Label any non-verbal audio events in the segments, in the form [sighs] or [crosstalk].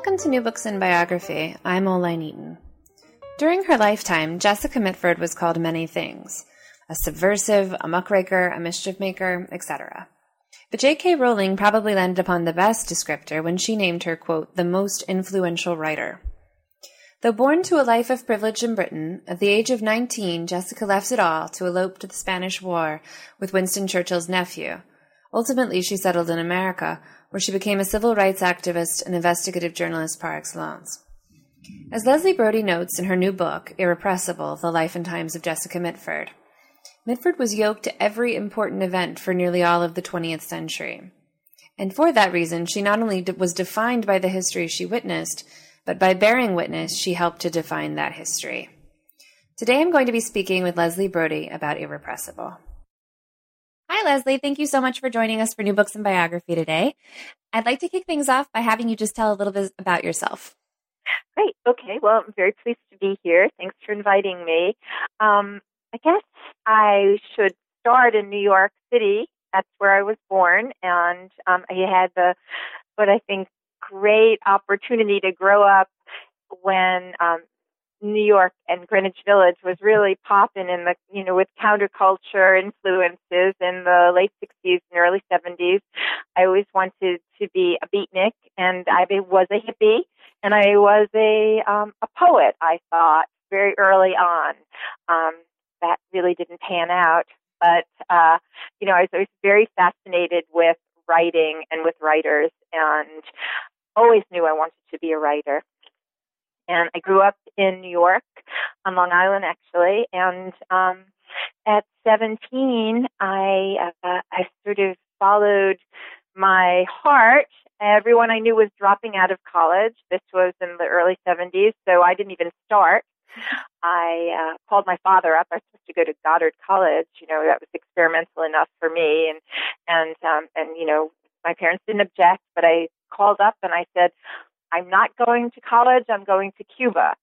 Welcome to New Books in Biography. I'm Oline Eaton. During her lifetime, Jessica Mitford was called many things a subversive, a muckraker, a mischief maker, etc. But J.K. Rowling probably landed upon the best descriptor when she named her, quote, the most influential writer. Though born to a life of privilege in Britain, at the age of 19, Jessica left it all to elope to the Spanish War with Winston Churchill's nephew. Ultimately, she settled in America, where she became a civil rights activist and investigative journalist par excellence. As Leslie Brody notes in her new book, Irrepressible The Life and Times of Jessica Mitford, Mitford was yoked to every important event for nearly all of the 20th century. And for that reason, she not only was defined by the history she witnessed, but by bearing witness, she helped to define that history. Today I'm going to be speaking with Leslie Brody about Irrepressible. Hi, Leslie. Thank you so much for joining us for New Books and Biography today. I'd like to kick things off by having you just tell a little bit about yourself. Great. Okay. Well, I'm very pleased to be here. Thanks for inviting me. Um, I guess I should start in New York City. That's where I was born, and um, I had the what I think great opportunity to grow up when um, New York and Greenwich Village was really popping in the, you know, with counterculture influences in the late 60s and early 70s. I always wanted to be a beatnik and I was a hippie and I was a, um, a poet, I thought, very early on. Um, that really didn't pan out, but, uh, you know, I was always very fascinated with writing and with writers and always knew I wanted to be a writer and I grew up in New York, on Long Island actually, and um, at 17, I uh, I sort of followed my heart. Everyone I knew was dropping out of college. This was in the early 70s, so I didn't even start. I uh, called my father up. I was supposed to go to Goddard College. You know, that was experimental enough for me, and and um, and you know, my parents didn't object. But I called up and I said, I'm not going to college. I'm going to Cuba.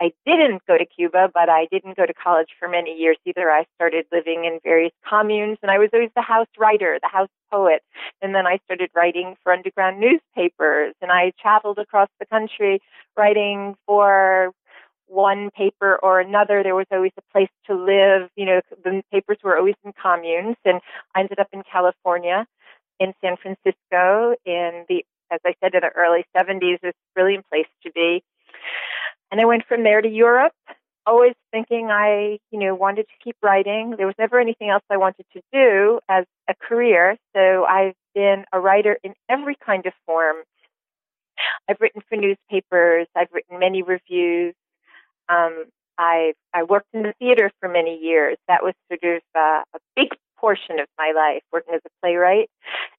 I didn't go to Cuba, but I didn't go to college for many years either. I started living in various communes and I was always the house writer, the house poet. And then I started writing for underground newspapers and I traveled across the country writing for one paper or another. There was always a place to live. You know, the papers were always in communes and I ended up in California in San Francisco in the as I said, in the early 70s, it's a brilliant place to be. And I went from there to Europe, always thinking I, you know, wanted to keep writing. There was never anything else I wanted to do as a career. So I've been a writer in every kind of form. I've written for newspapers. I've written many reviews. Um, I I worked in the theater for many years. That was sort of uh, a big portion of my life, working as a playwright.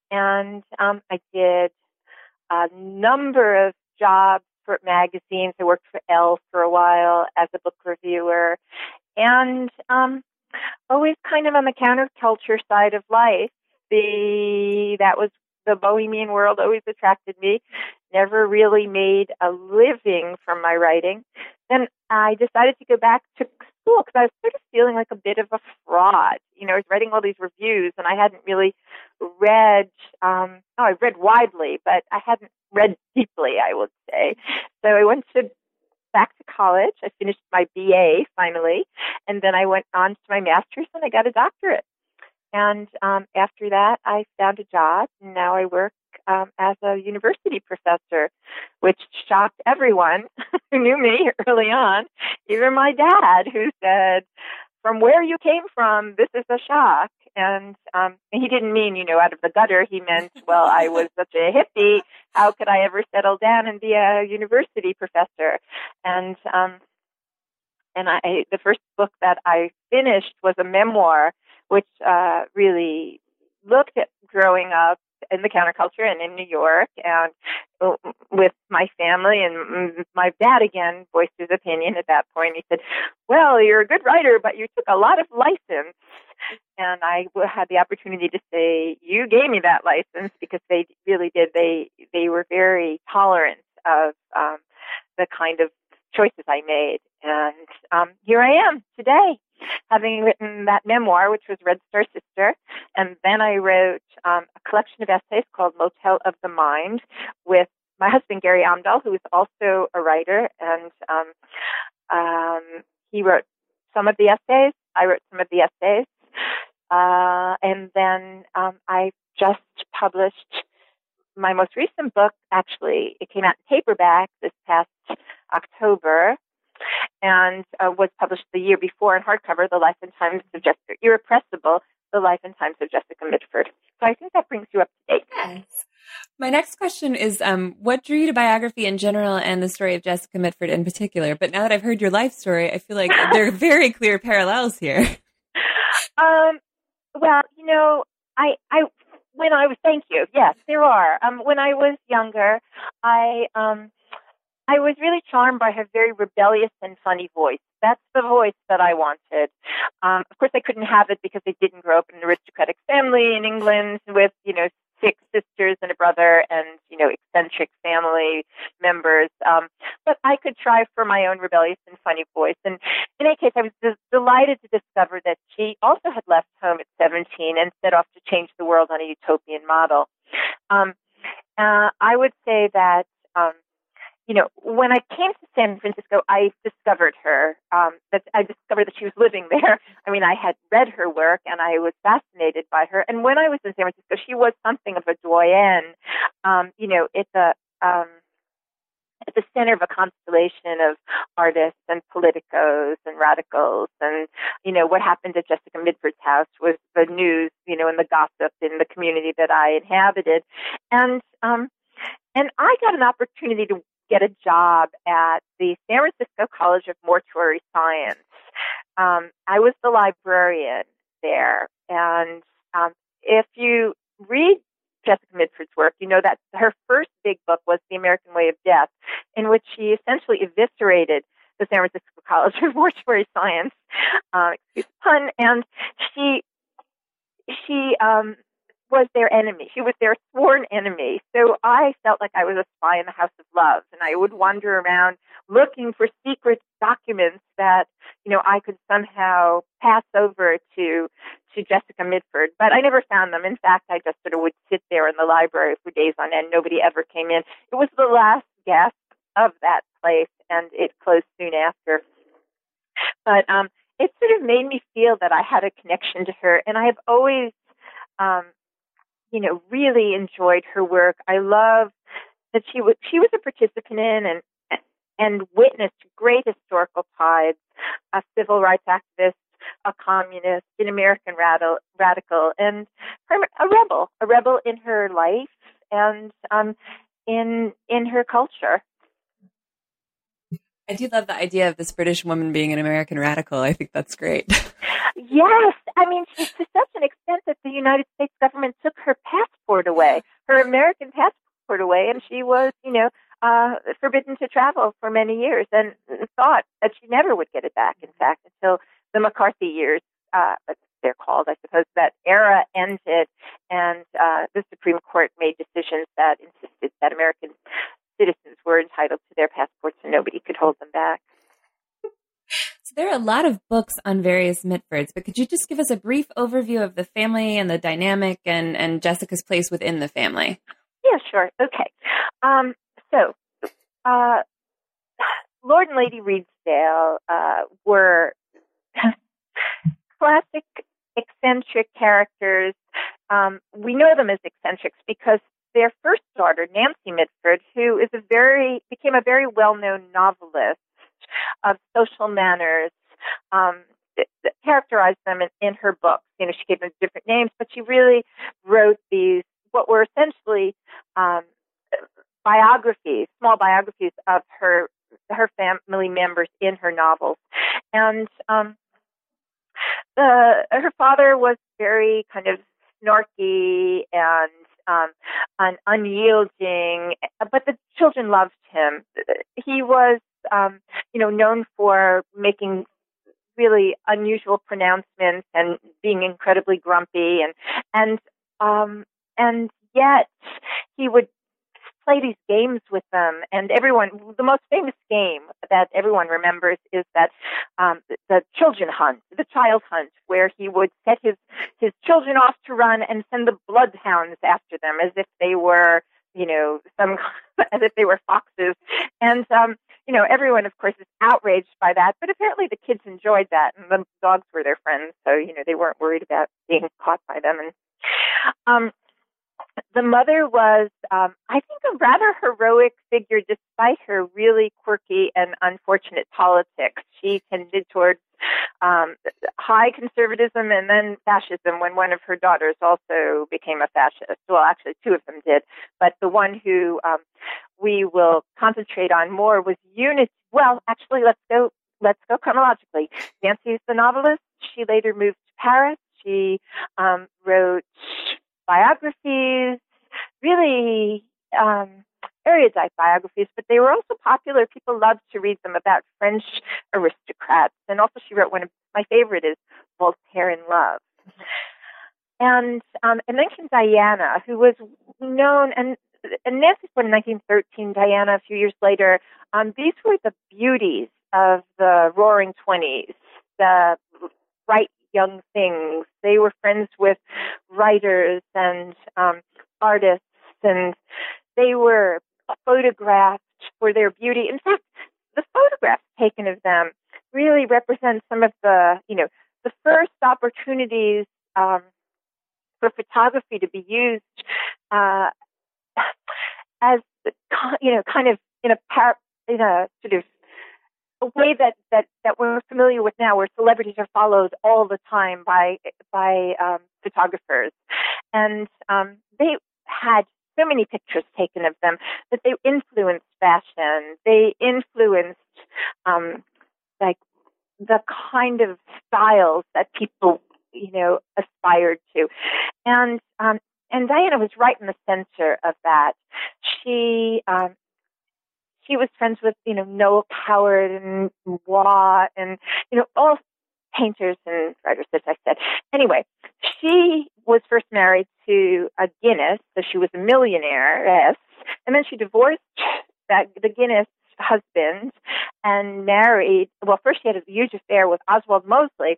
And um, I did a number of jobs for magazines. I worked for Elle for a while as a book reviewer, and um, always kind of on the counterculture side of life. The that was the bohemian world always attracted me. Never really made a living from my writing. Then I decided to go back to school because I was sort of feeling like a bit of a fraud. You know, I was writing all these reviews and I hadn't really read, um, oh, I read widely, but I hadn't read deeply, I would say. So I went to back to college. I finished my BA finally, and then I went on to my master's and I got a doctorate. And um, after that, I found a job. And now I work um, as a university professor, which shocked everyone [laughs] who knew me early on, even my dad, who said, "From where you came from, this is a shock." And um, he didn't mean, you know, out of the gutter. He meant, [laughs] well, I was such a hippie. How could I ever settle down and be a university professor? And um, and I, the first book that I finished was a memoir, which uh, really looked at growing up in the counterculture and in New York and uh, with my family and my dad again voiced his opinion at that point. He said, "Well, you're a good writer, but you took a lot of license." And I had the opportunity to say, "You gave me that license because they really did. They they were very tolerant of um, the kind of choices I made, and um, here I am today." Having written that memoir, which was Red Star Sister. And then I wrote um, a collection of essays called Motel of the Mind with my husband, Gary Amdahl, who is also a writer. And um, um, he wrote some of the essays. I wrote some of the essays. Uh, and then um, I just published my most recent book. Actually, it came out in paperback this past October and uh, was published the year before in hardcover, The Life and Times of Jessica Irrepressible, The Life and Times of Jessica Mitford. So I think that brings you up to date. Yes. My next question is um, what drew you to biography in general and the story of Jessica Mitford in particular? But now that I've heard your life story, I feel like there are very clear parallels here. [laughs] Um, well, you know, I, I, when I was, thank you. Yes, there are. Um, when I was younger, I, um, I was really charmed by her very rebellious and funny voice. That's the voice that I wanted. Um, of course, I couldn't have it because I didn't grow up in an aristocratic family in England with, you know, six sisters and a brother and, you know, eccentric family members. Um, but I could try for my own rebellious and funny voice. And in any case, I was d- delighted to discover that she also had left home at 17 and set off to change the world on a utopian model. Um, uh, I would say that you know, when I came to San Francisco, I discovered her. Um, that I discovered that she was living [laughs] there. I mean, I had read her work and I was fascinated by her. And when I was in San Francisco, she was something of a doyen. Um, you know, it's a um, at the center of a constellation of artists and politicos and radicals. And, you know, what happened at Jessica Mitford's house was the news, you know, and the gossip in the community that I inhabited. And, um, and I got an opportunity to get a job at the San Francisco College of Mortuary Science. Um, I was the librarian there, and um, if you read Jessica Mitford's work, you know that her first big book was The American Way of Death, in which she essentially eviscerated the San Francisco [laughs] College of Mortuary Science, uh, excuse the pun, and she she um, was their enemy. She was their sworn enemy. So I felt like I was a spy in the House of Love, and I would wander around looking for secret documents that you know I could somehow pass over to to Jessica Mitford. But I never found them. In fact, I just sort of would sit there in the library for days on end. Nobody ever came in. It was the last gasp of that place, and it closed soon after. But um, it sort of made me feel that I had a connection to her, and I have always um, you know, really enjoyed her work. I love that she was she was a participant in and and witnessed great historical tides, a civil rights activist, a communist, an American radical, radical, and her, a rebel, a rebel in her life and um, in in her culture. I do love the idea of this British woman being an American radical. I think that's great. yes, I mean, to such an extent that the United States government took her passport away, her American passport away, and she was, you know, uh, forbidden to travel for many years and thought that she never would get it back, in fact, until the McCarthy years, uh, they're called, I suppose, that era ended and uh, the Supreme Court made decisions that insisted that American citizens were entitled to their passports and nobody could hold them back. So there are a lot of books on various Mitfords, but could you just give us a brief overview of the family and the dynamic and, and Jessica's place within the family? Yeah, sure. Okay. Um, so, uh, Lord and Lady Redesdale uh, were [laughs] classic eccentric characters. Um, we know them as eccentrics because their first daughter, Nancy Mitford, who is a very became a very well-known novelist of social manners, um, characterized them in, in her books. You know, she gave them different names, but she really wrote these what were essentially um, biographies, small biographies of her her family members in her novels, and um, the her father was very kind of snarky and um, an unyielding, but the children loved him. He was, um, you know, known for making really unusual pronouncements and being incredibly grumpy and and um and yet he would play these games with them and everyone the most famous game that everyone remembers is that um the children hunt the child hunt where he would set his his children off to run and send the bloodhounds after them as if they were you know some [laughs] as if they were foxes. And um you know everyone of course is outraged by that but apparently the kids enjoyed that and the dogs were their friends so you know they weren't worried about being caught by them. And um the mother was, um, I think, a rather heroic figure despite her really quirky and unfortunate politics. She tended towards um, high conservatism and then fascism when one of her daughters also became a fascist. Well, actually, two of them did, but the one who um, we will concentrate on more was Unity. Well, actually, let's go. Let's go chronologically. Nancy is the novelist. She later moved to Paris. She um, wrote biographies, really um, erudite biographies, but they were also popular. People loved to read them about French aristocrats. And also, she wrote one of my favorite is Voltaire in Love. And um, and then came Diana, who was known and and Nancy's born in 1913. Diana, a few years later. Um, these were the beauties of the Roaring Twenties, the bright young things. They were friends with writers and um, artists, and they were photographed for their beauty. In fact, the photographs taken of them really represent some of the, you know, the first opportunities um, for photography to be used uh, as, you know, kind of in a par- in a sort of a way that, that, that we're familiar with now, where celebrities are followed all the time by by um, photographers, and um, they had so many pictures taken of them that they influenced fashion. They influenced um, like the kind of styles that people you know aspired to, and um, and Diana was right in the center of that. She um, she was friends with, you know, Noel Coward and Waugh and, you know, all painters and writers, as I said. Anyway, she was first married to a Guinness, so she was a millionaire, and then she divorced that the Guinness husband and married. Well, first she had a huge affair with Oswald Mosley,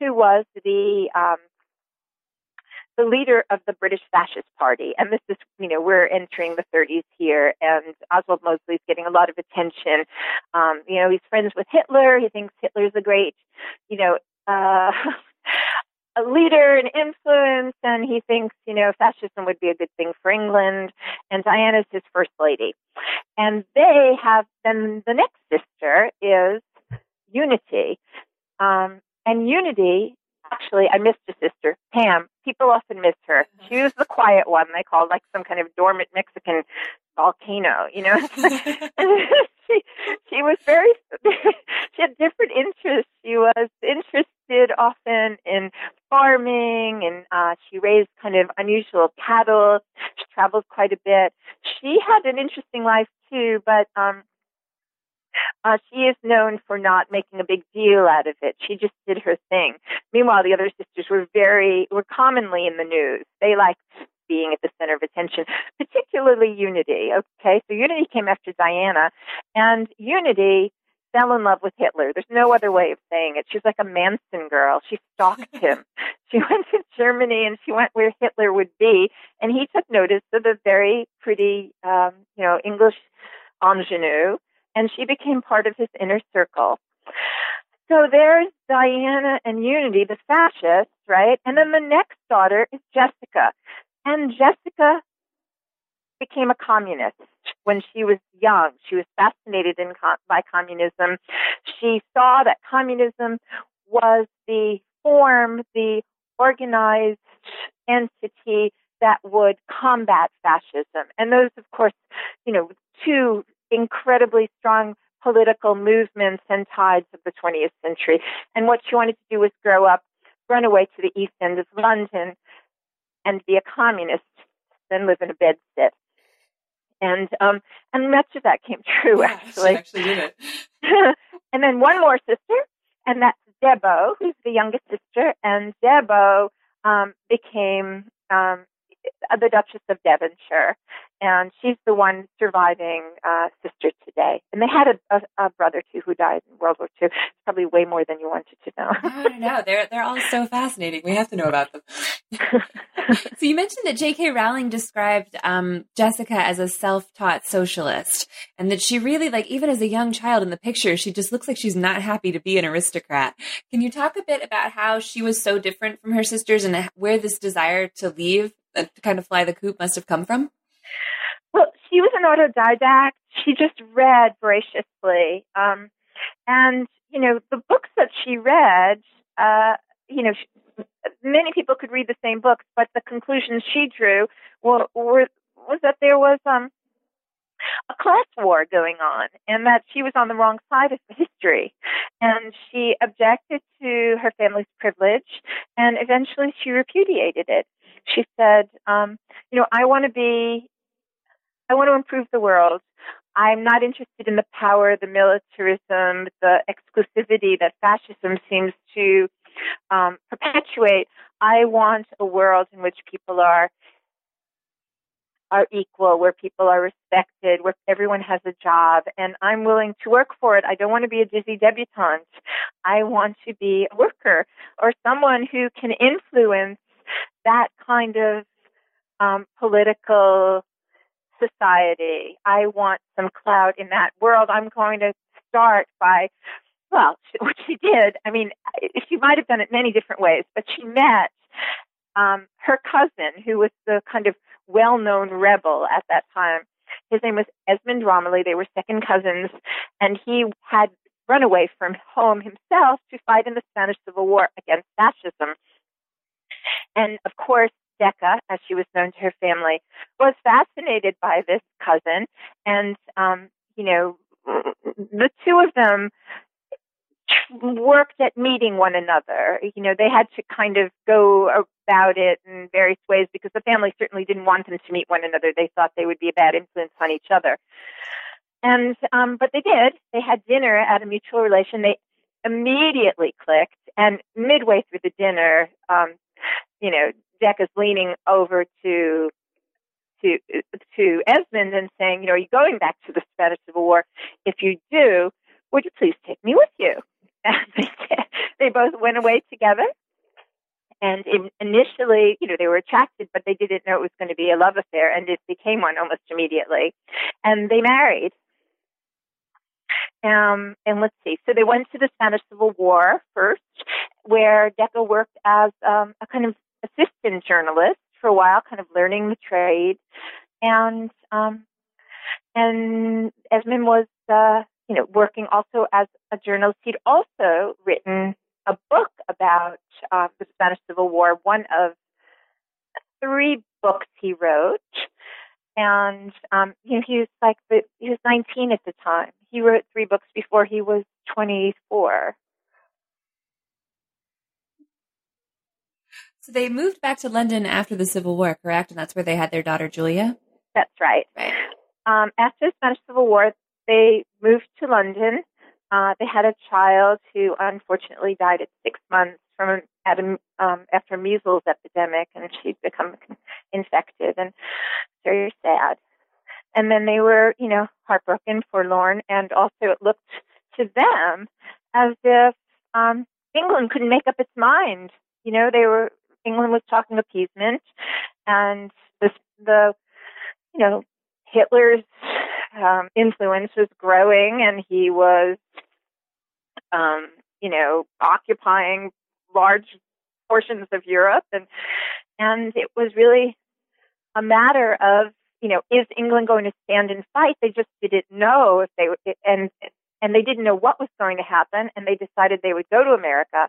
who was the um, the leader of the British Fascist Party. And this is, you know, we're entering the 30s here, and Oswald Mosley is getting a lot of attention. Um, you know, he's friends with Hitler. He thinks Hitler's a great, you know, uh, [laughs] a leader and influence, and he thinks, you know, fascism would be a good thing for England. And Diana's his first lady. And they have, then the next sister is Unity. Um, and Unity actually, I missed a sister, Pam. People often miss her. She was the quiet one. They called like some kind of dormant Mexican volcano, you know. [laughs] [laughs] she she was very [laughs] she had different interests. She was interested often in farming and uh she raised kind of unusual cattle. She traveled quite a bit. She had an interesting life too, but um uh, she is known for not making a big deal out of it. She just did her thing. Meanwhile, the other sisters were very, were commonly in the news. They liked being at the center of attention, particularly Unity. Okay, so Unity came after Diana, and Unity fell in love with Hitler. There's no other way of saying it. She's like a Manson girl. She stalked [laughs] him. she went to Germany and she went where Hitler would be, and he took notice of the very pretty, um, you know, English ingenue and she became part of his inner circle. So there's Diana and Unity, the fascists, right? And then the next daughter is Jessica. And Jessica became a communist when she was young. She was fascinated in, by communism. She saw that communism was the form, the organized entity that would combat fascism. And those, of course, you know, two incredibly strong political movements and tides of the 20th century. And what she wanted to do was grow up, run away to the east end of London, and be a communist. then live in a bed sit. And um, and much of that came [laughs] true Yeah, actually. Actually did it. [laughs] and then one more sister, and that's Debo, who's the youngest sister. And Debo um, became um, the Duchess of Devonshire, and she's the one surviving uh, sister today. And they had a, a, a brother too who died in World War II. It's probably way more than you wanted to know. I don't know. They're they're all so fascinating. We have to know about them. [laughs] So you mentioned that J.K. Rowling described um, Jessica as a self-taught socialist, and that she really, like, even as a young child in the picture, she just looks like she's not happy to be an aristocrat. Can you talk a bit about how she was so different from her sisters, and where this desire to leave, to kind of fly the coop, must have come from? Well, she was an autodidact. She just read voraciously. Um, and, you know, the books that she read, uh, you know, she, many people could read the same books, but the conclusions she drew were, were was that there was um, a class war going on and that she was on the wrong side of history. And she objected to her family's privilege and eventually she repudiated it. She said, um, you know, I want to be I want to improve the world. I'm not interested in the power, the militarism, the exclusivity that fascism seems to um, perpetuate. I want a world in which people are are equal, where people are respected, where everyone has a job, and I'm willing to work for it. I don't want to be a dizzy debutante. I want to be a worker or someone who can influence that kind of um, political society. I want some clout in that world. I'm going to start by, well, [laughs] what she did, I mean, she might have done it many different ways, but she met um, her cousin, who was the kind of well known rebel at that time. His name was Esmond Romilly. They were second cousins, and he had run away from home himself to fight in the Spanish Civil War against fascism. And of course, Decca, as she was known to her family, was fascinated by this cousin. And, um, you know, the two of them worked at meeting one another. You know, they had to kind of go about it in various ways because the family certainly didn't want them to meet one another. They thought they would be a bad influence on each other. And, um, but they did. They had dinner at a mutual relation. They immediately clicked. And midway through the dinner, um, you know, Decca's leaning over to to to Esmond and saying, you know, are you going back to the Spanish Civil War? If you do, would you please take me with you? [laughs] And they, they both went away together. And in, initially, you know, they were attracted, but they didn't know it was going to be a love affair, and it became one almost immediately. And they married. Um, and let's see. So they went to the Spanish Civil War first, where Decca worked as um, a kind of assistant journalist for a while, kind of learning the trade, and um, and Esmond was uh, you know working also as a journalist. He'd also written a book about uh, the Spanish Civil War, one of three books he wrote. And um, you know, he was like the, he was 19 at the time. He wrote three books before he was 24. So they moved back to London after the Civil War, correct? And that's where they had their daughter Julia. That's right. Right. Um, after the Spanish Civil War, they moved to London. Uh, they had a child who unfortunately died at six months from at a, um, after a measles epidemic, and she'd become infected, and very sad. And then they were, you know, heartbroken, forlorn, and also it looked to them as if um, England couldn't make up its mind. You know, they were England was talking appeasement, and the the you know Hitler's um, influence was growing, and he was um, you know occupying large portions of Europe, and and it was really a matter of you know is England going to stand and fight? They just didn't know if they and and they didn't know what was going to happen, and they decided they would go to America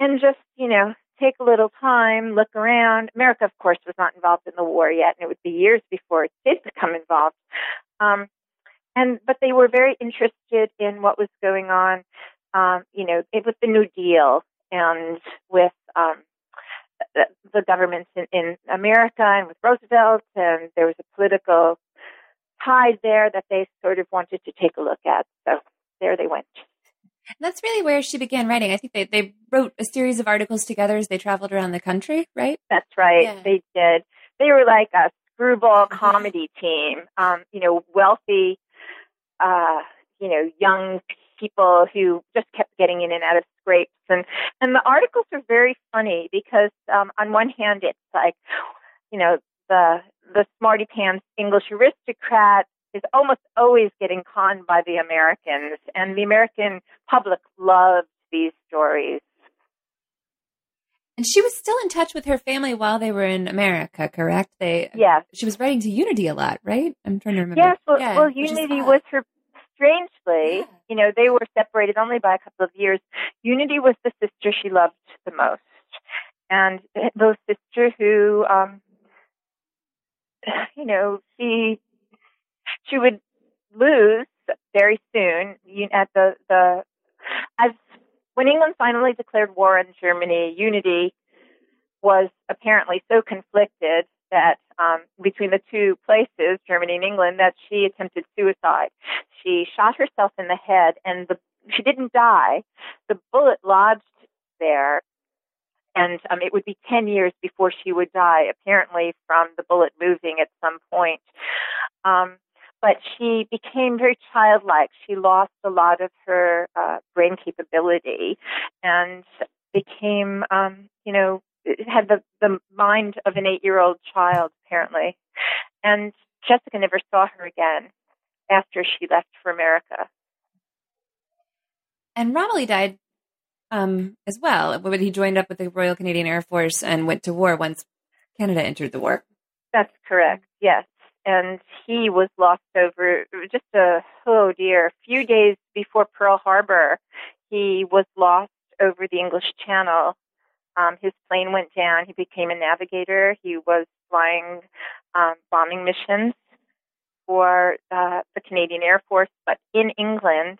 and just you know take a little time, look around. America, of course, was not involved in the war yet, and it would be years before it did become involved. Um, and but they were very interested in what was going on. Um, you know, it was the New Deal and with um, the governments in, in America and with Roosevelt, and there was a political tide there that they sort of wanted to take a look at. So there they went. That's really where she began writing. I think they, they wrote a series of articles together as they traveled around the country, right? That's right. Yeah. They did. They were like a screwball mm-hmm. comedy team. Um, you know, wealthy, uh, you know, young people who just kept getting in and out of scrapes. And and the articles are very funny because um, on one hand it's like, you know, the the smarty pants English aristocrat is almost always getting conned by the Americans, and the American public loves these stories. And she was still in touch with her family while they were in America, correct? They yes. She was writing to Unity a lot, right? I'm trying to remember. Yes, well, yeah, well Unity was her. Strangely, yeah. you know, they were separated only by a couple of years. Unity was the sister she loved the most, and the sister who, um, [sighs] you know, she she would lose very soon at the the as when England finally declared war on Germany, unity was apparently so conflicted that um, between the two places, Germany and England, that she attempted suicide. She shot herself in the head, and the, she didn't die. The bullet lodged there, and um, it would be 10 years before she would die, apparently from the bullet moving at some point. Um, but she became very childlike. She lost a lot of her uh, brain capability and became, um, you know, had the, the mind of an eight year old child, apparently. And Jessica never saw her again after she left for America. And Romilly died um, as well but he joined up with the Royal Canadian Air Force and went to war once Canada entered the war. That's correct, yes and he was lost over just a oh dear, a few days before Pearl Harbor. He was lost over the English Channel. Um, his plane went down. He became a navigator. He was flying um, bombing missions for uh, the Canadian Air Force, but in England.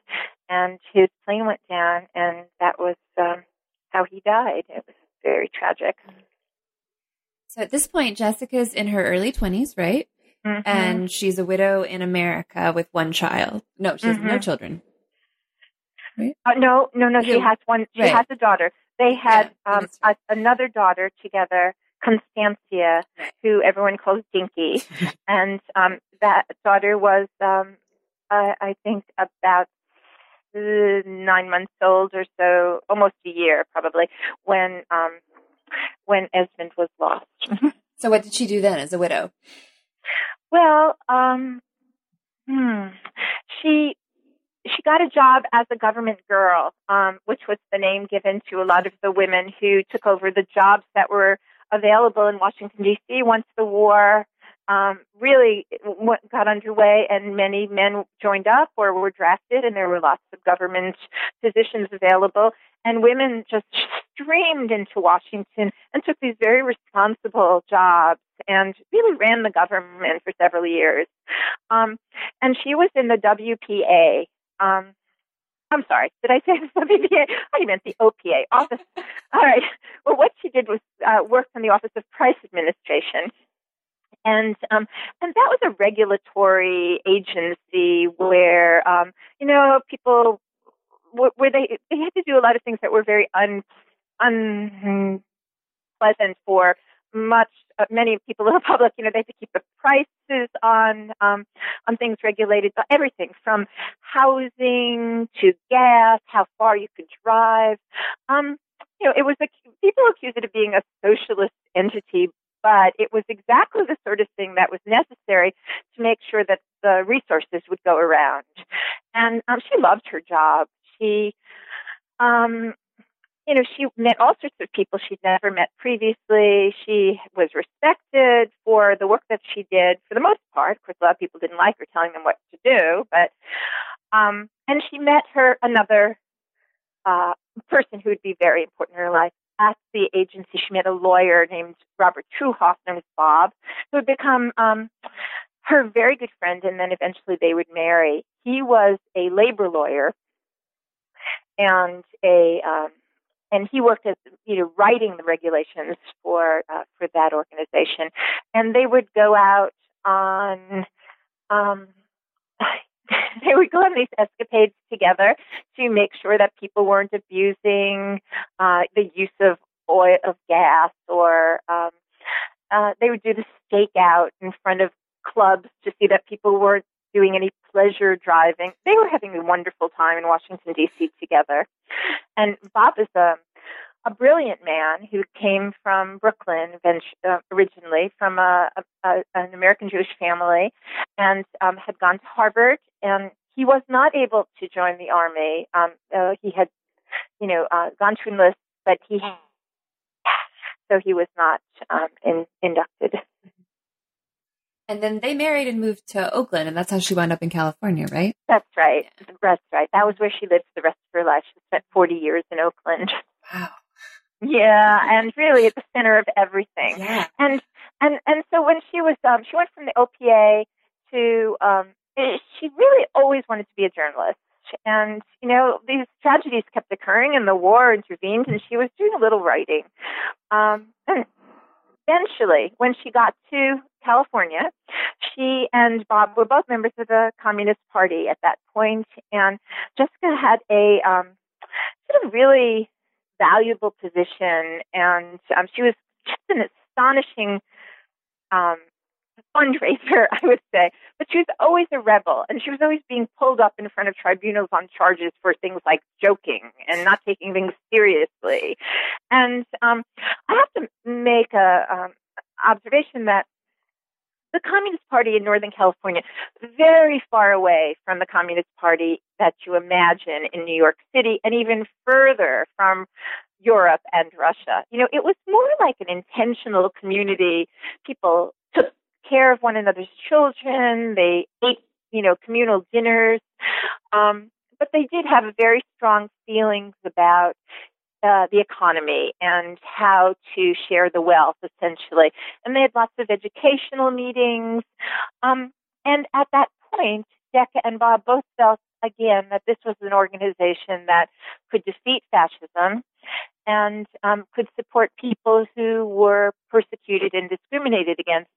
And his plane went down, and that was um, how he died. It was very tragic. So at this point, Jessica's in her early 20s, right? Mm-hmm. And she's a widow in America with one child. No, she has mm-hmm. no children. Right? Uh, no, no, no. She has one. She right. has a daughter. They had yeah, um, a, another daughter together, Constancia, who everyone calls Dinky, [laughs] and um, that daughter was, um, uh, I think, about uh, nine months old or so, almost a year probably, when um, when Esmond was lost. so, what did she do then as a widow? Well, um, hmm, she she got a job as a government girl, um, which was the name given to a lot of the women who took over the jobs that were available in Washington D.C. once the war um, really got underway, and many men joined up or were drafted, and there were lots of government positions available, and women just streamed into Washington and took these very responsible jobs and really ran the government for several years. Um, and she was in the WPA. Um, I'm sorry, did I say the WPA? I meant the OPA office. [laughs] All right. Well, what she did was uh, work in the Office of Price Administration and um, and that was a regulatory agency where um, you know people where they they had to do a lot of things that were very un unpleasant for much uh, many people in the [laughs] public. You know, they had to keep the prices on um, on things regulated, everything from housing to gas, how far you could drive. Um, you know, it was a, people accused it of being a socialist entity, but it was exactly the sort of thing that was necessary to make sure that the resources would go around. And um, she loved her job. She, um, you know, she met all sorts of people she'd never met previously. She was respected for the work that she did for the most part. Of course, a lot of people didn't like her telling them what to do, but, um, and she met her another, uh, person who would be very important in her life, at the agency, she met a lawyer named Robert Treuhaft, known as Bob, who had become um, her very good friend, and then eventually they would marry. He was a labor lawyer and a um, and he worked as you know writing the regulations for uh, for that organization, and they would go out on. Um, [laughs] they would go on these escapades together to make sure that people weren't abusing uh, the use of oil of gas or um, uh, they would do the stakeout in front of clubs to see that people weren't doing any pleasure driving. They were having a wonderful time in Washington D.C. together. And Bob is a a brilliant man who came from Brooklyn uh, originally, from a, a, an American Jewish family, and um, had gone to Harvard. And he was not able to join the army. Um, uh, he had, you know, uh, gone to enlist, but he so he was not um, in, inducted. And then they married and moved to Oakland, and that's how she wound up in California, right? That's right. That's right. That was where she lived the rest of her life. She spent 40 years in Oakland. Wow. Yeah, and really at the center of everything. Yeah. And and and so when she was um she went from the OPA to um eh, she really always wanted to be a journalist. And you know these tragedies kept occurring, and the war intervened, and she was doing a little writing. Um, and eventually, when she got to California, she and Bob were both members of the Communist Party at that point, and Jessica had a um, sort of really valuable position, and um, she was just an astonishing um, fundraiser, [laughs] I would say. But she was always a rebel, and she was always being pulled up in front of tribunals on charges for things like joking and not taking things seriously. And um, I have to make a um, observation that the Communist Party in Northern California, very far away from the Communist Party that you imagine in New York City, and even further from Europe and Russia. You know, it was more like an intentional community. People took care of one another's children. They ate, you know, communal dinners. Um, but they did have very strong feelings about uh, the economy and how to share the wealth, essentially. And they had lots of educational meetings. Um, and at that point, Decca and Bob both felt again that this was an organization that could defeat fascism and um, could support people who were persecuted and discriminated against.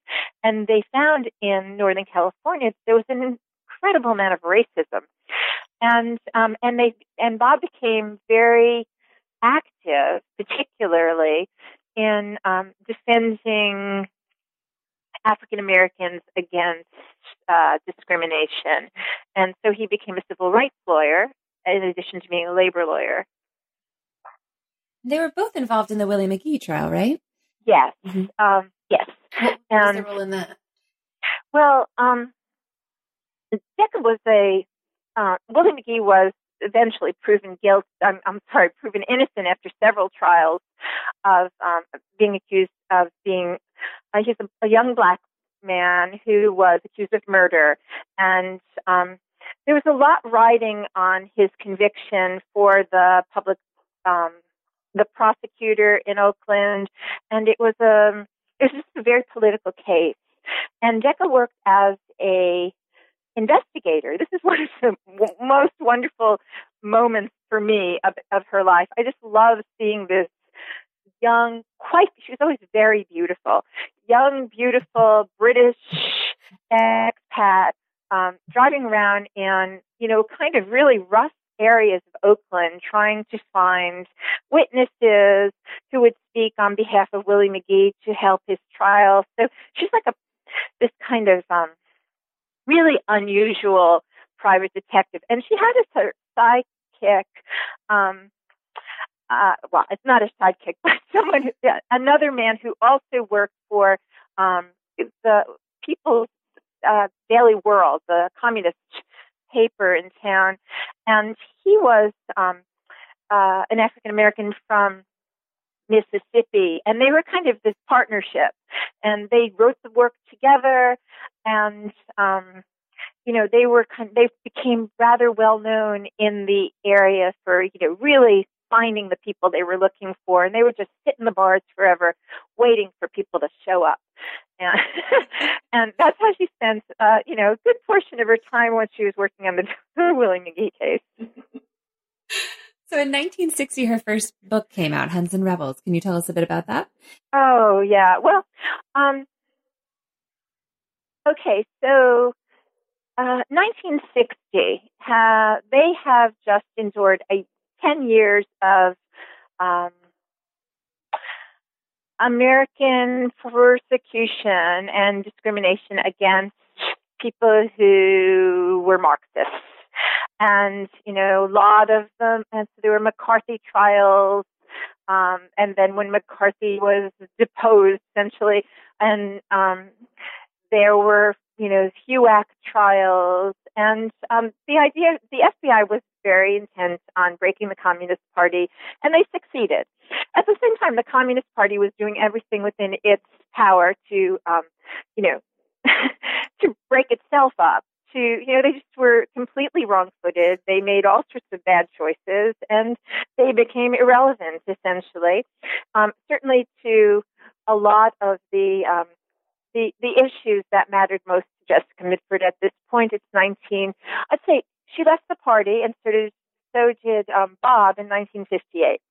And they found in Northern California there was an incredible amount of racism, and um, and they and Bob became very active, particularly in um, defending African Americans against uh, discrimination. And so he became a civil rights lawyer in addition to being a labor lawyer. They were both involved in the Willie McGee trial, right? Yes. Mm-hmm. Um, yes. What was the role in that? Well, um, Decca was a uh, Willie McGee was eventually proven guilt. I'm, I'm sorry, proven innocent after several trials of um, being accused of being. Uh, he's a, a young black man who was accused of murder, and um, there was a lot riding on his conviction for the public, um, the prosecutor in Oakland, and it was a um, it was just a very political case. And Decca worked as a investigator. This is [laughs] one of the most wonderful moments for me of, of her life. I just love seeing this young, quite, she was always very beautiful, young, beautiful British expat um, driving around in, you know, kind of really rough areas of Oakland trying to find witnesses who would speak on behalf of Willie McGee to help his trial. So she's like a this kind of um, really unusual private detective. And she had a sidekick. Um, uh, well, it's not a sidekick, [laughs] but someone, who, yeah, another man who also worked for um, the People's uh, Daily World, the communist paper in town, and he was um, uh, an African American from Mississippi, and they were kind of this partnership, and they wrote the work together, and um, you know they were kind of, they became rather well known in the area for you know really finding the people they were looking for, and they would just sit in the bars forever, waiting for people to show up, and [laughs] and that's how she spent uh, you know a good portion of her time when she was working on the [laughs] Willie McGee case. So in 1960, her first book came out, Hons and Rebels. Can you tell us a bit about that? Oh, yeah. Well, um, okay, so uh, 1960, uh, they have just endured a 10 years of um, American persecution and discrimination against people who were Marxists. And, you know, a lot of them, and so there were McCarthy trials. Um, and then when McCarthy was deposed, essentially, and um, there were, you know, HUAC trials. And um, the idea, the FBI was very intent on breaking the Communist Party, and they succeeded. At the same time, the Communist Party was doing everything within its power to, um, you know, [laughs] to break itself up. To, you know, they just were completely wrong footed. They made all sorts of bad choices and they became irrelevant, essentially. Um, certainly to a lot of the, um, the, the issues that mattered most to Jessica Mitford at this point. It's 19, I'd say she left the party and started, so did um, Bob in 1958.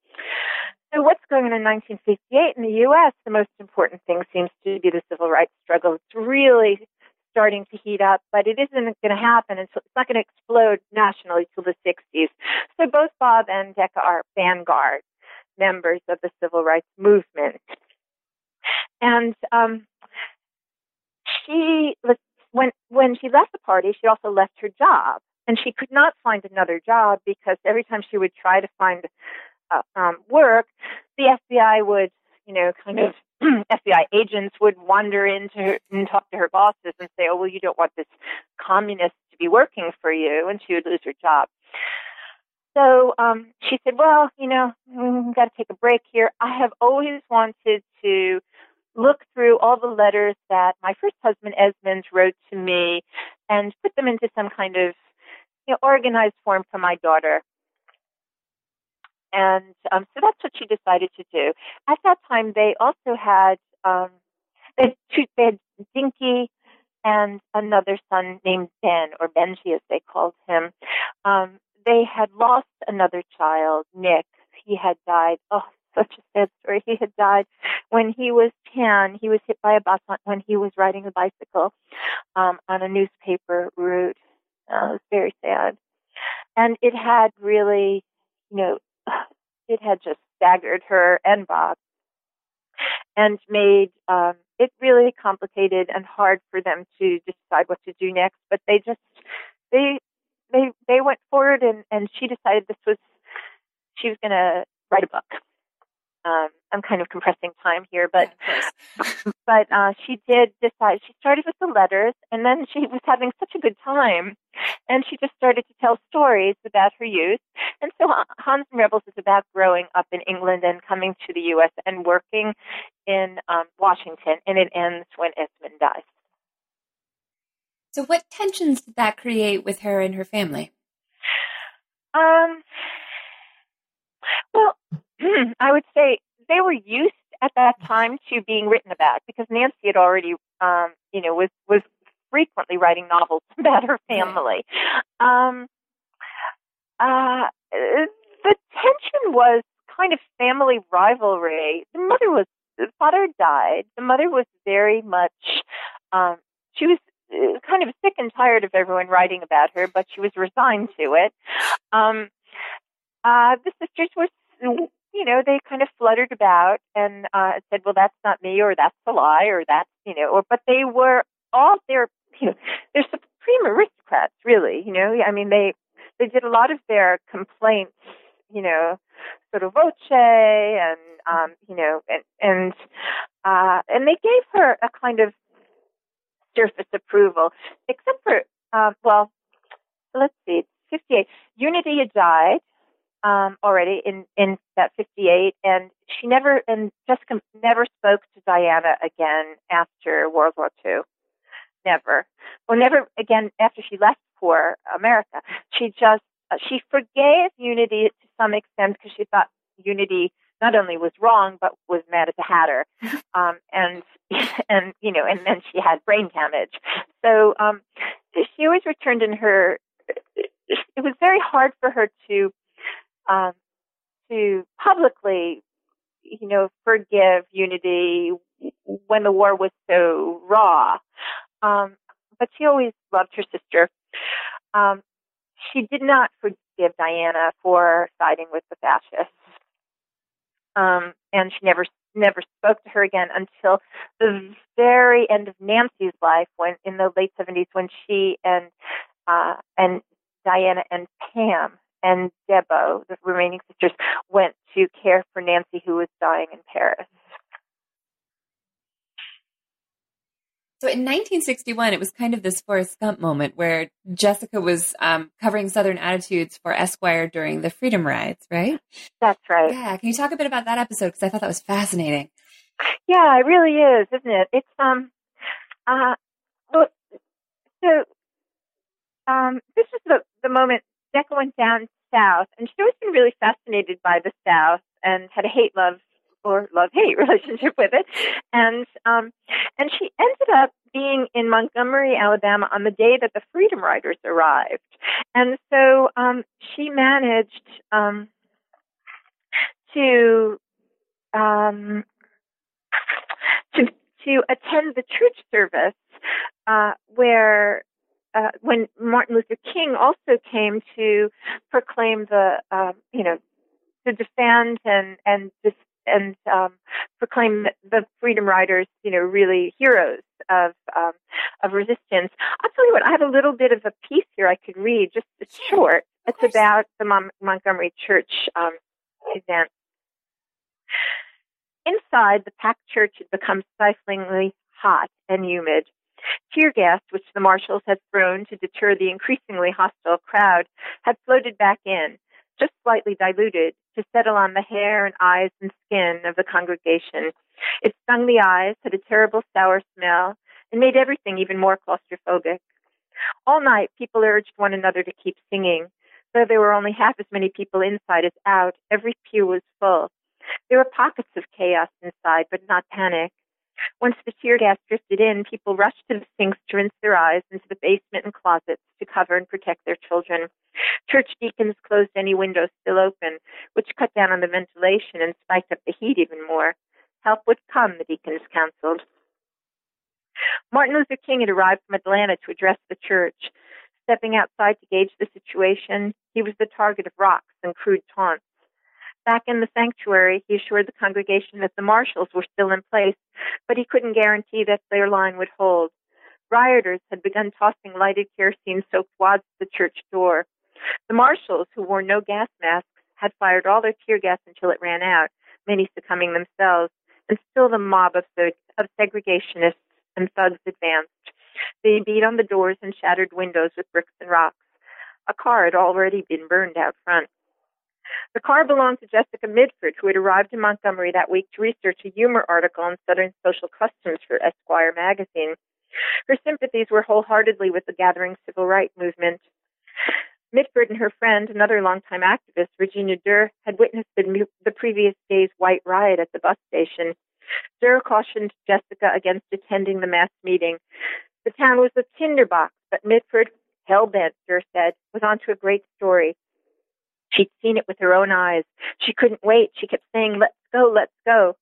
So what's going on in 1958 in the U.S.? The most important thing seems to be the civil rights struggle. It's really starting to heat up, but it isn't going to happen until it's not going to explode nationally till the 60s. So both Bob and Decca are vanguard members of the civil rights movement. And um, she when when she left the party, she also left her job, and she could not find another job because every time she would try to find uh, um, work, the FBI would, you know, kind of [clears throat] FBI agents would wander into her and talk to her bosses and say, "Oh, well, you don't want this communist to be working for you," and she would lose her job. So um, she said, "Well, you know, I've got to take a break here. I have always wanted to." look through all the letters that my first husband Esmond wrote to me and put them into some kind of you know, organized form for my daughter. And um, so that's what she decided to do. At that time, they also had um, they, had two, they had Dinky and another son named Ben, or Benji as they called him. Um, they had lost another child, Nick. He had died. Oh, such a sad story. He had died when he was 10. He was hit by a bus when he was riding a bicycle um, on a newspaper route. Uh, it was very sad. And it had really, you know, [sighs] it had just staggered her and Bob and made um, it really complicated and hard for them to decide what to do next. But they just they they they went forward and and she decided this was she was going to write a book um, I'm kind of compressing time here, but [laughs] but uh, she did decide. She started with the letters, and then she was having such a good time, and she just started to tell stories about her youth. And so Hons and Rebels is about growing up in England and coming to the U.S. and working in um, Washington, and it ends when Esmond dies. So, what tensions did that create with her and her family? Um. Well, [laughs] I would say they were used at that time to being written about because Nancy had already, um, you know, was was frequently writing novels [laughs] about her family. Um, uh, the tension was kind of family rivalry. The mother was the father died. The mother was very much. Um, she was uh, kind of sick and tired of everyone writing about her, but she was resigned to it. Um, uh, the sisters were you know, they kind of fluttered about and uh, said, "Well, that's not me," or "That's a lie," or "That's you know," or but they were all they're [laughs] you know they're supreme aristocrats, really. You know, I mean, they they did a lot of their complaints, you know, sotto voce, and um, you know, and and uh, and they gave her a kind of surface approval, except for uh, well, let's see, 58. Unity had died um, already in in that 58, and she never and Jessica never spoke to Diana again after World War II. Never, or never again after she left for America. She just uh, she forgave Unity to some extent because she thought Unity not only was wrong but was mad at the Hatter, [laughs] um, and [laughs] and you know, and then she had brain damage. So um, she always returned in her. It was very hard for her to um, to publicly, you know, forgive Unity when the war was so raw. Um, but she always loved her sister. Um, she did not forgive Diana for siding with the fascists. Um, and she never never spoke to her again until the very end of Nancy's life, when in the late seventies, when she and uh, and Diana and Pam and Debo, the remaining sisters, went to care for Nancy, who was dying in Paris. So in 1961, it was kind of this Forrest Gump moment where Jessica was um, covering Southern attitudes for Esquire during the Freedom Rides, right? That's right. Yeah. Can you talk a bit about that episode? Because I thought that was fascinating. Yeah, it really is, isn't it? It's um, uh, well, so um, this is the the moment Decca went down south, and she'd always been really fascinated by the South and had a hate love or love hate [laughs] relationship with it. And um, and she ended up being in Montgomery, Alabama, on the day that the Freedom Riders arrived. And so um, she managed um, to um, to to attend the church service uh, where uh, when Martin Luther King also came to proclaim the, uh, you know, to defend and and and um, proclaim the freedom riders, you know, really heroes of um, of resistance. I'll tell you what. I have a little bit of a piece here I could read. Just it's short. It's about the Mon- Montgomery Church um, event. Inside, the packed church had become stiflingly hot and humid. Tear gas, which the marshals had thrown to deter the increasingly hostile crowd, had floated back in, just slightly diluted, to settle on the hair and eyes and skin of the congregation. It stung the eyes, had a terrible sour smell, and made everything even more claustrophobic. All night, people urged one another to keep singing. Though there were only half as many people inside as out, every pew was full. There were pockets of chaos inside, but not panic. Once the tear gas drifted in, people rushed to the sinks to rinse their eyes, into the basement and closets to cover and protect their children. Church deacons closed any windows still open, which cut down on the ventilation and spiked up the heat even more. Help would come, the deacons counseled. Martin Luther King had arrived from Atlanta to address the church. Stepping outside to gauge the situation, he was the target of rocks and crude taunts. Back in the sanctuary, he assured the congregation that the marshals were still in place, but he couldn't guarantee that their line would hold. Rioters had begun tossing lighted kerosene soaked wads at the church door. The marshals, who wore no gas masks, had fired all their tear gas until it ran out, many succumbing themselves, and still the mob of, of segregationists and thugs advanced. They beat on the doors and shattered windows with bricks and rocks. A car had already been burned out front. The car belonged to Jessica Mitford, who had arrived in Montgomery that week to research a humor article on Southern social customs for Esquire magazine. Her sympathies were wholeheartedly with the gathering civil rights movement. Mitford and her friend, another longtime activist, Virginia Durr, had witnessed the, the previous day's white riot at the bus station. Durr cautioned Jessica against attending the mass meeting. The town was a tinderbox, but Mitford, hell bent, Durr said, was onto a great story. She'd seen it with her own eyes. She couldn't wait. She kept saying, Let's go, let's go.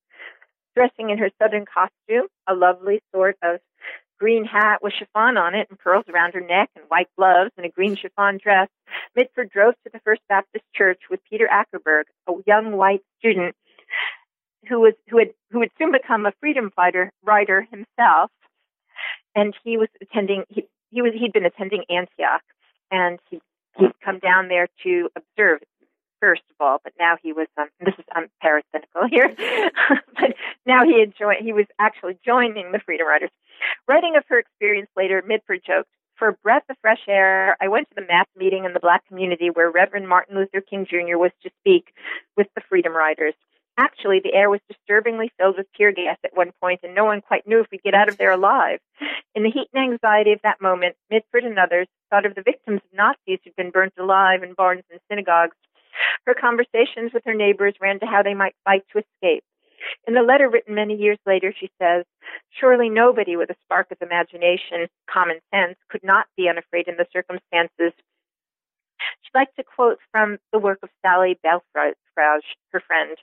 Dressing in her southern costume, a lovely sort of green hat with chiffon on it and pearls around her neck and white gloves and a green chiffon dress, Mitford drove to the First Baptist Church with Peter Ackerberg, a young white student who was who had who would soon become a freedom fighter writer himself. And he was attending he, he was he'd been attending Antioch and he he'd come down there to observe first of all, but now he was um, this is I'm parasitical here, [laughs] but now he joined he was actually joining the Freedom Riders. Writing of her experience later, Mitford joked, For a breath of fresh air, I went to the mass meeting in the black community where Reverend Martin Luther King Jr. was to speak with the Freedom Riders. Actually, the air was disturbingly filled with tear gas at one point, and no one quite knew if we'd get out of there alive. In the heat and anxiety of that moment, Mitford and others thought of the victims of Nazis who'd been burnt alive in barns and synagogues. Her conversations with her neighbors ran to how they might fight to escape. In the letter written many years later, she says, Surely nobody with a spark of imagination, common sense, could not be unafraid in the circumstances. Like to quote from the work of Sally Belfrage, her friend,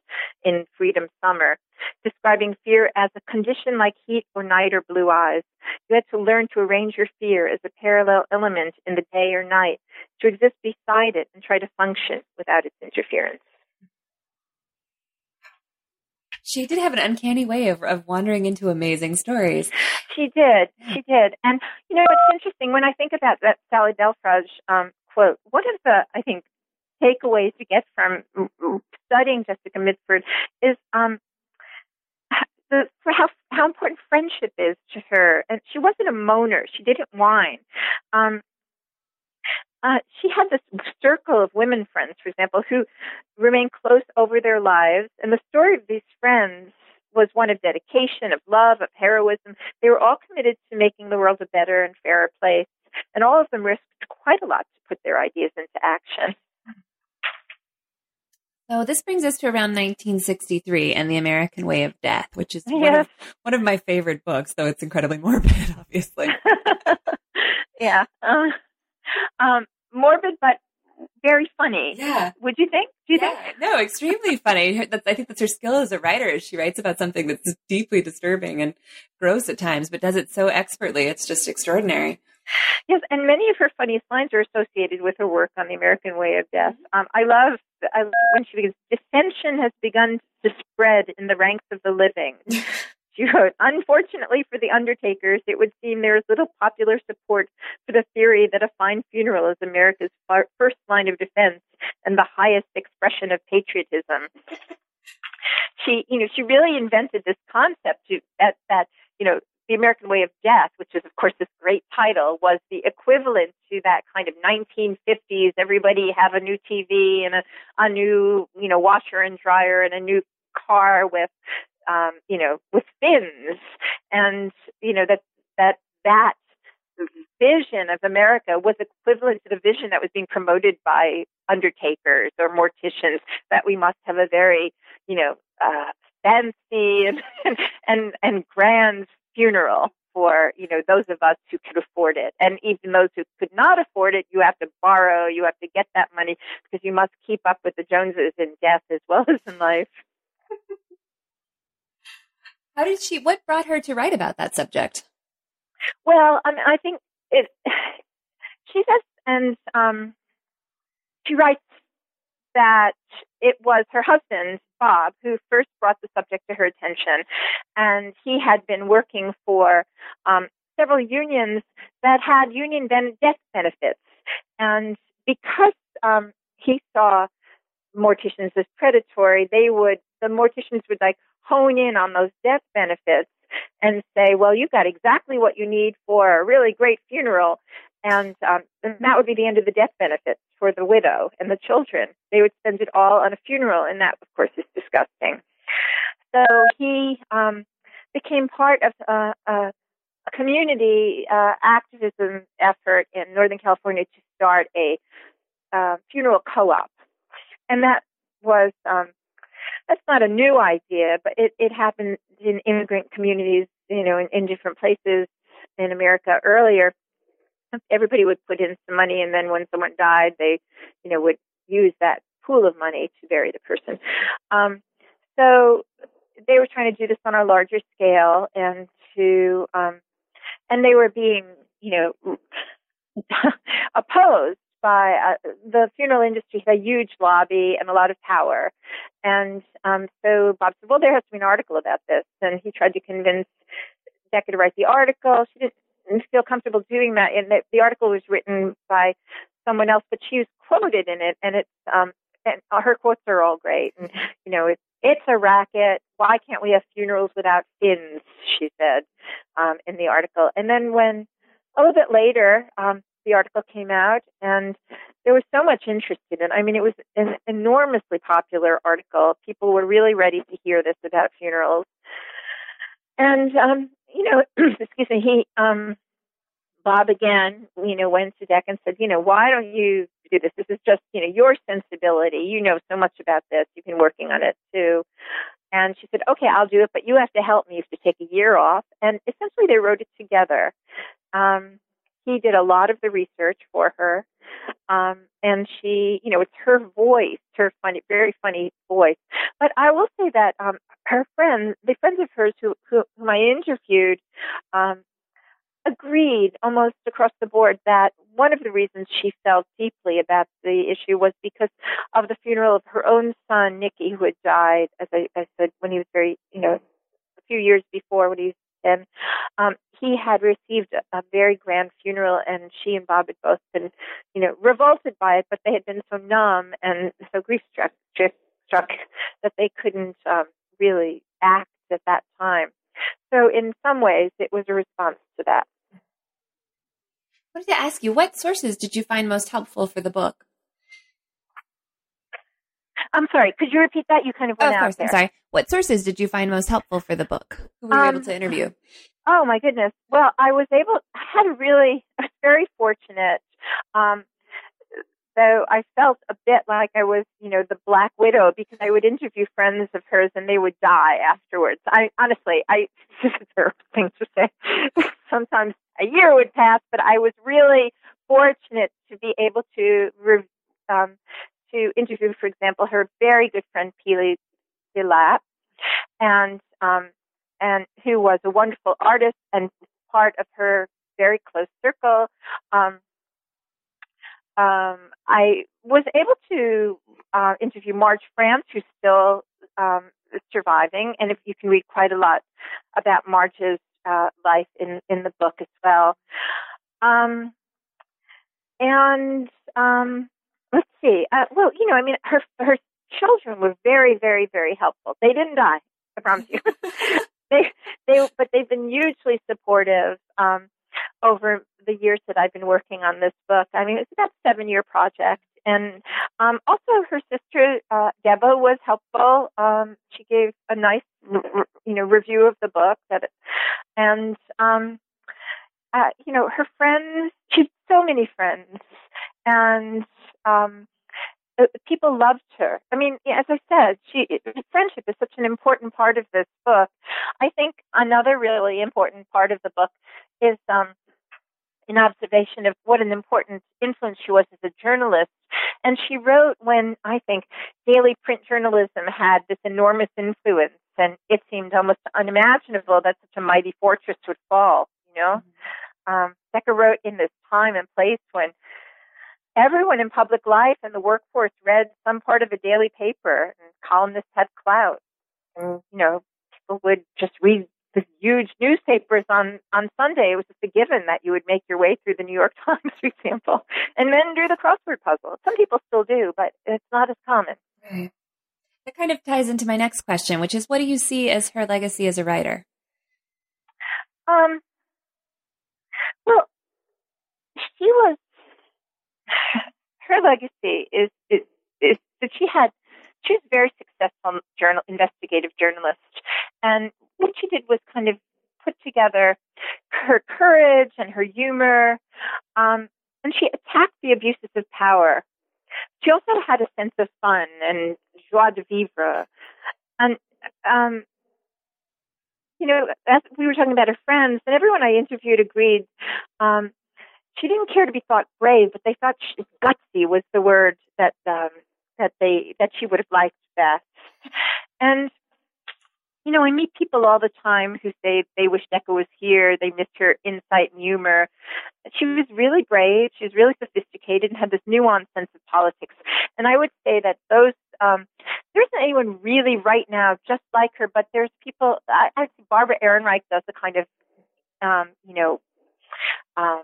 in Freedom Summer, describing fear as a condition like heat or night or blue eyes. You had to learn to arrange your fear as a parallel element in the day or night, to exist beside it and try to function without its interference. She did have an uncanny way of, of wandering into amazing stories. She did. She did. And, you know, it's interesting when I think about that Sally Belfrage um, quote, one of the, I think, takeaways you get from studying Jessica Mitford is um, the, how how important friendship is to her. And she wasn't a moaner; she didn't whine. Um, uh, she had this circle of women friends, for example, who remained close over their lives. And the story of these friends was one of dedication, of love, of heroism. They were all committed to making the world a better and fairer place. And all of them risked quite a lot to put their ideas into action. So this brings us to around 1963 and The American Way of Death, which is yes. one, of, one of my favorite books, though it's incredibly [laughs] morbid, obviously. [laughs] yeah. Uh, um, morbid, but very funny. Yeah. Would you think? Do you yeah. think? No, extremely funny. I think that's her skill as a writer. She writes about something that's deeply disturbing and gross at times, but does it so expertly. It's just extraordinary. Yes, and many of her funniest lines are associated with her work on the American Way of Death. Um, I love I, when she begins. Dissension has begun to spread in the ranks of the living. [laughs] She wrote, Unfortunately for the undertakers, it would seem there is little popular support for the theory that a fine funeral is America's first line of defense and the highest expression of patriotism. [laughs] she, you know, she really invented this concept to, that, that, you know, the American Way of Death, which is, of course, this great title, was the equivalent to that kind of 1950s, everybody have a new TV and a, a new, you know, washer and dryer and a new car with um, you know, with fins, and you know that that that vision of America was equivalent to the vision that was being promoted by undertakers or morticians that we must have a very, you know, uh, fancy and, [laughs] and and grand funeral for you know those of us who could afford it and even those who could not afford it you have to borrow you have to get that money because you must keep up with the joneses in death as well [laughs] as in life how did she? What brought her to write about that subject? Well, I, mean, I think it. [sighs] She says, and um, she writes that it was her husband, Bob, who first brought the subject to her attention, and he had been working for um, several unions that had union ben- death benefits, and because um, he saw morticians as predatory, they would the morticians would like hone in on those death benefits and say, well, you've got exactly what you need for a really great funeral. And, um, and that would be the end of the death benefits for the widow and the children. They would spend it all on a funeral, and that, of course, is disgusting. So he um, became part of uh, uh, a community uh, activism effort in Northern California to start a uh, funeral co-op, and that was um, that's not a new idea, but it, it happened in immigrant communities, you know, in, in different places in America earlier. Everybody would put in some money, and then when someone died, they, you know, would use that pool of money to bury the person. Um, so they were trying to do this on a larger scale, and to, um, and they were being, you know, [laughs] opposed by uh, the funeral industry has a huge lobby and a lot of power. And um, so Bob said, well, there has to be an article about this. And he tried to convince Decca to write the article. She didn't feel comfortable doing that. And the, the article was written by someone else, but she was quoted in it. And it's, um, and her quotes are all great. And, you know, it's, it's a racket. Why can't we have funerals without fins? She said um, in the article. And then when a little bit later, um, the article came out, and there was so much interest in it. I mean, it was an enormously popular article. People were really ready to hear this about funerals. And, um, you know, [clears throat] excuse me, he, um, Bob again, you know, went to Deck and said, you know, why don't you do this? This is just, you know, your sensibility. You know so much about this. You've been working on it too. And she said, okay, I'll do it, but you have to help me. You have to take a year off. And essentially they wrote it together. Um, he did a lot of the research for her. Um, and she, you know, it's her voice, her funny, very funny voice. But I will say that um, her friends, the friends of hers who, who whom I interviewed, um, agreed almost across the board that one of the reasons she felt deeply about the issue was because of the funeral of her own son, Nicky, who had died, as I, I said, when he was very, you know, a few years before when he was 10. Um, he had received a, very grand funeral, and she and Bob had both been, you know, revolted by it, but they had been so numb and so grief struck, struck that they couldn't um, really act at that time. So, in some ways, it was a response to that. I wanted to ask you, what sources did you find most helpful for the book? I'm sorry, could you repeat that? You kind of went oh, of out course. there. I'm sorry. What sources did you find most helpful for the book? Who were you Um, able to interview? Oh my goodness. Well, I was able. [laughs] I had a really, very fortunate. Um, though I felt a bit like I was, you know, the Black Widow because I would interview friends of hers and they would die afterwards. I honestly, I [laughs] this is a terrible thing to say. [laughs] Sometimes a year would pass, but I was really fortunate to be able to um, to interview, for example, her very good friend Pele deLappe, and um, and who was a wonderful artist and part of her very close circle. Um, um, I was able to uh, interview Marge Frantz, who's still um, surviving, and if you can read quite a lot about Marge's uh, life in in the book as well. Um, and um, let's see. Uh, well, you know, I mean, her her children were very, very, very helpful. They didn't die. I promise you. [laughs] [laughs] they they but they've been hugely supportive um, over the years that I've been working on this book. I mean, it's about a seven year project. And um, also, her sister uh, Debo was helpful. Um, she gave a nice, you know, review of the book. That, it, and um, uh, you know, her friends. She had so many friends, and um, uh, people loved her. I mean, as I said, she friendship is such an important part of this book. I think another really important part of the book is um, an observation of what an important influence she was as a journalist. And she wrote when I think daily print journalism had this enormous influence, and it seemed almost unimaginable that such a mighty fortress would fall. You know, mm-hmm. um, Decca wrote in this time and place when everyone in public life and the workforce read some part of a daily paper and columnists had clout. And, you know, people would just read the huge newspapers on, on Sunday. It was just a given that you would make your way through the New York [laughs] Times, for example, and then do the crossword puzzle. Some people still do, but it's not as common. Right. That kind of ties into my next question, which is what do you see as her legacy as a writer? Um, well, she was [laughs] her legacy is, is is that she had she was a very successful journal investigative journalist, and what she did was kind of put together her courage and her humor, um, and she attacked the abuses of power. She also had a sense of fun and joie de vivre, and um, you know, as we were talking about her friends, and everyone I interviewed agreed um, she didn't care to be thought brave, but they thought she, gutsy was the word that um, that they that she would have liked best. And you know, I meet people all the time who say they wish Decca was here. They missed her insight and humor. She was really brave. She was really sophisticated and had this nuanced sense of politics. And I would say that those um, there isn't anyone really right now just like her, but there's people. I, I Barbara Ehrenreich does a kind of um, you know um,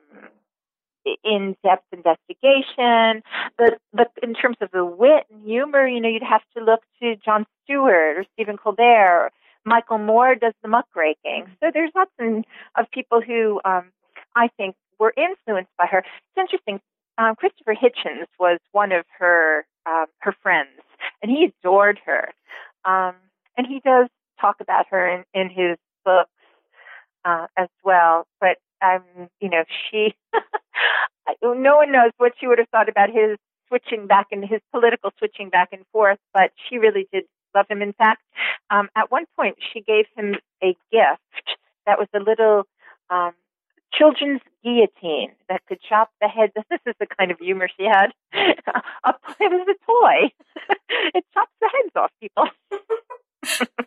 in-depth investigation. But but in terms of the wit and humor, you know, you'd have to look to Jon Stewart or Stephen Colbert. Michael Moore does the muckraking. So there's lots of people who um, I think were influenced by her. It's interesting. Um, Christopher Hitchens was one of her um, her friends, and he adored her. Um, and he does talk about her in, in his books uh, as well. But um, you know, she [laughs] no one knows what she would have thought about his switching back and his political switching back and forth, but she really did love him. In fact, um, at one point she gave him a gift that was a little um, children's guillotine that could chop the heads. [laughs] This is the kind of humor she had. [laughs] it was a toy. [laughs] it chops the heads off people.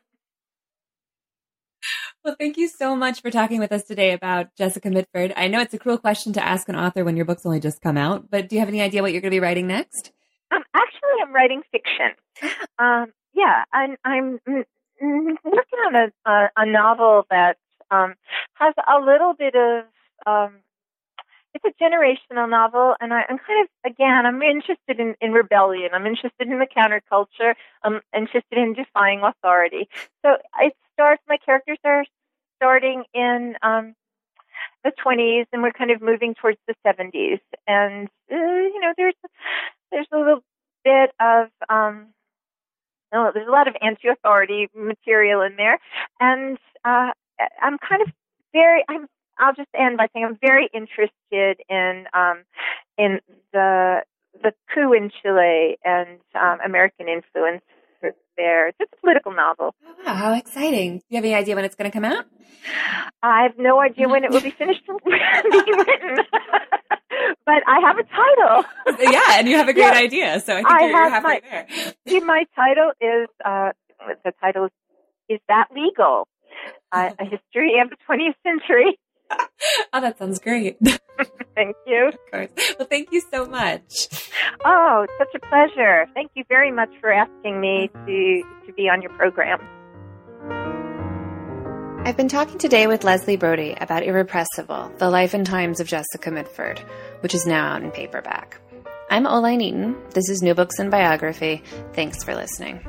Well, thank you so much for talking with us today about Jessica Mitford. I know it's a cruel question to ask an author when your book's only just come out, but do you have any idea what you're going to be writing next? Um, actually, I'm writing fiction. [gasps] Um, yeah, I'm, I'm working on a, a, a novel that um, has a little bit of um, it's a generational novel, and I, am kind of again I'm interested in, in rebellion. I'm interested in the counterculture. I'm interested in defying authority. So it starts. My characters are starting in um, the 20s, and we're kind of moving towards the 70s. And uh, you know, there's there's a little bit of um, no, there's a lot of anti-authority material in there, and uh, I'm kind of very. I'm. I'll just end by saying I'm very interested in um, in the the coup in Chile and um, American influence there. It's a political novel. Oh, how exciting! Do you have any idea when it's going to come out? I have no idea when it will be finished [laughs] being written. [laughs] but I have a title. [laughs] yeah, and you have a great yeah. idea. So I think I you're, halfway my, there. my title is uh, the title is Is That Legal? Uh, a history of the 20th century. [laughs] oh, that sounds great. [laughs] thank you. Of course. Well, thank you so much. Oh, such a pleasure. Thank you very much for asking me to, to be on your program. I've been talking today with Leslie Brody about Irrepressible, The Life and Times of Jessica Mitford, which is now out in paperback. I'm Oline Eaton. This is New Books in Biography. Thanks for listening.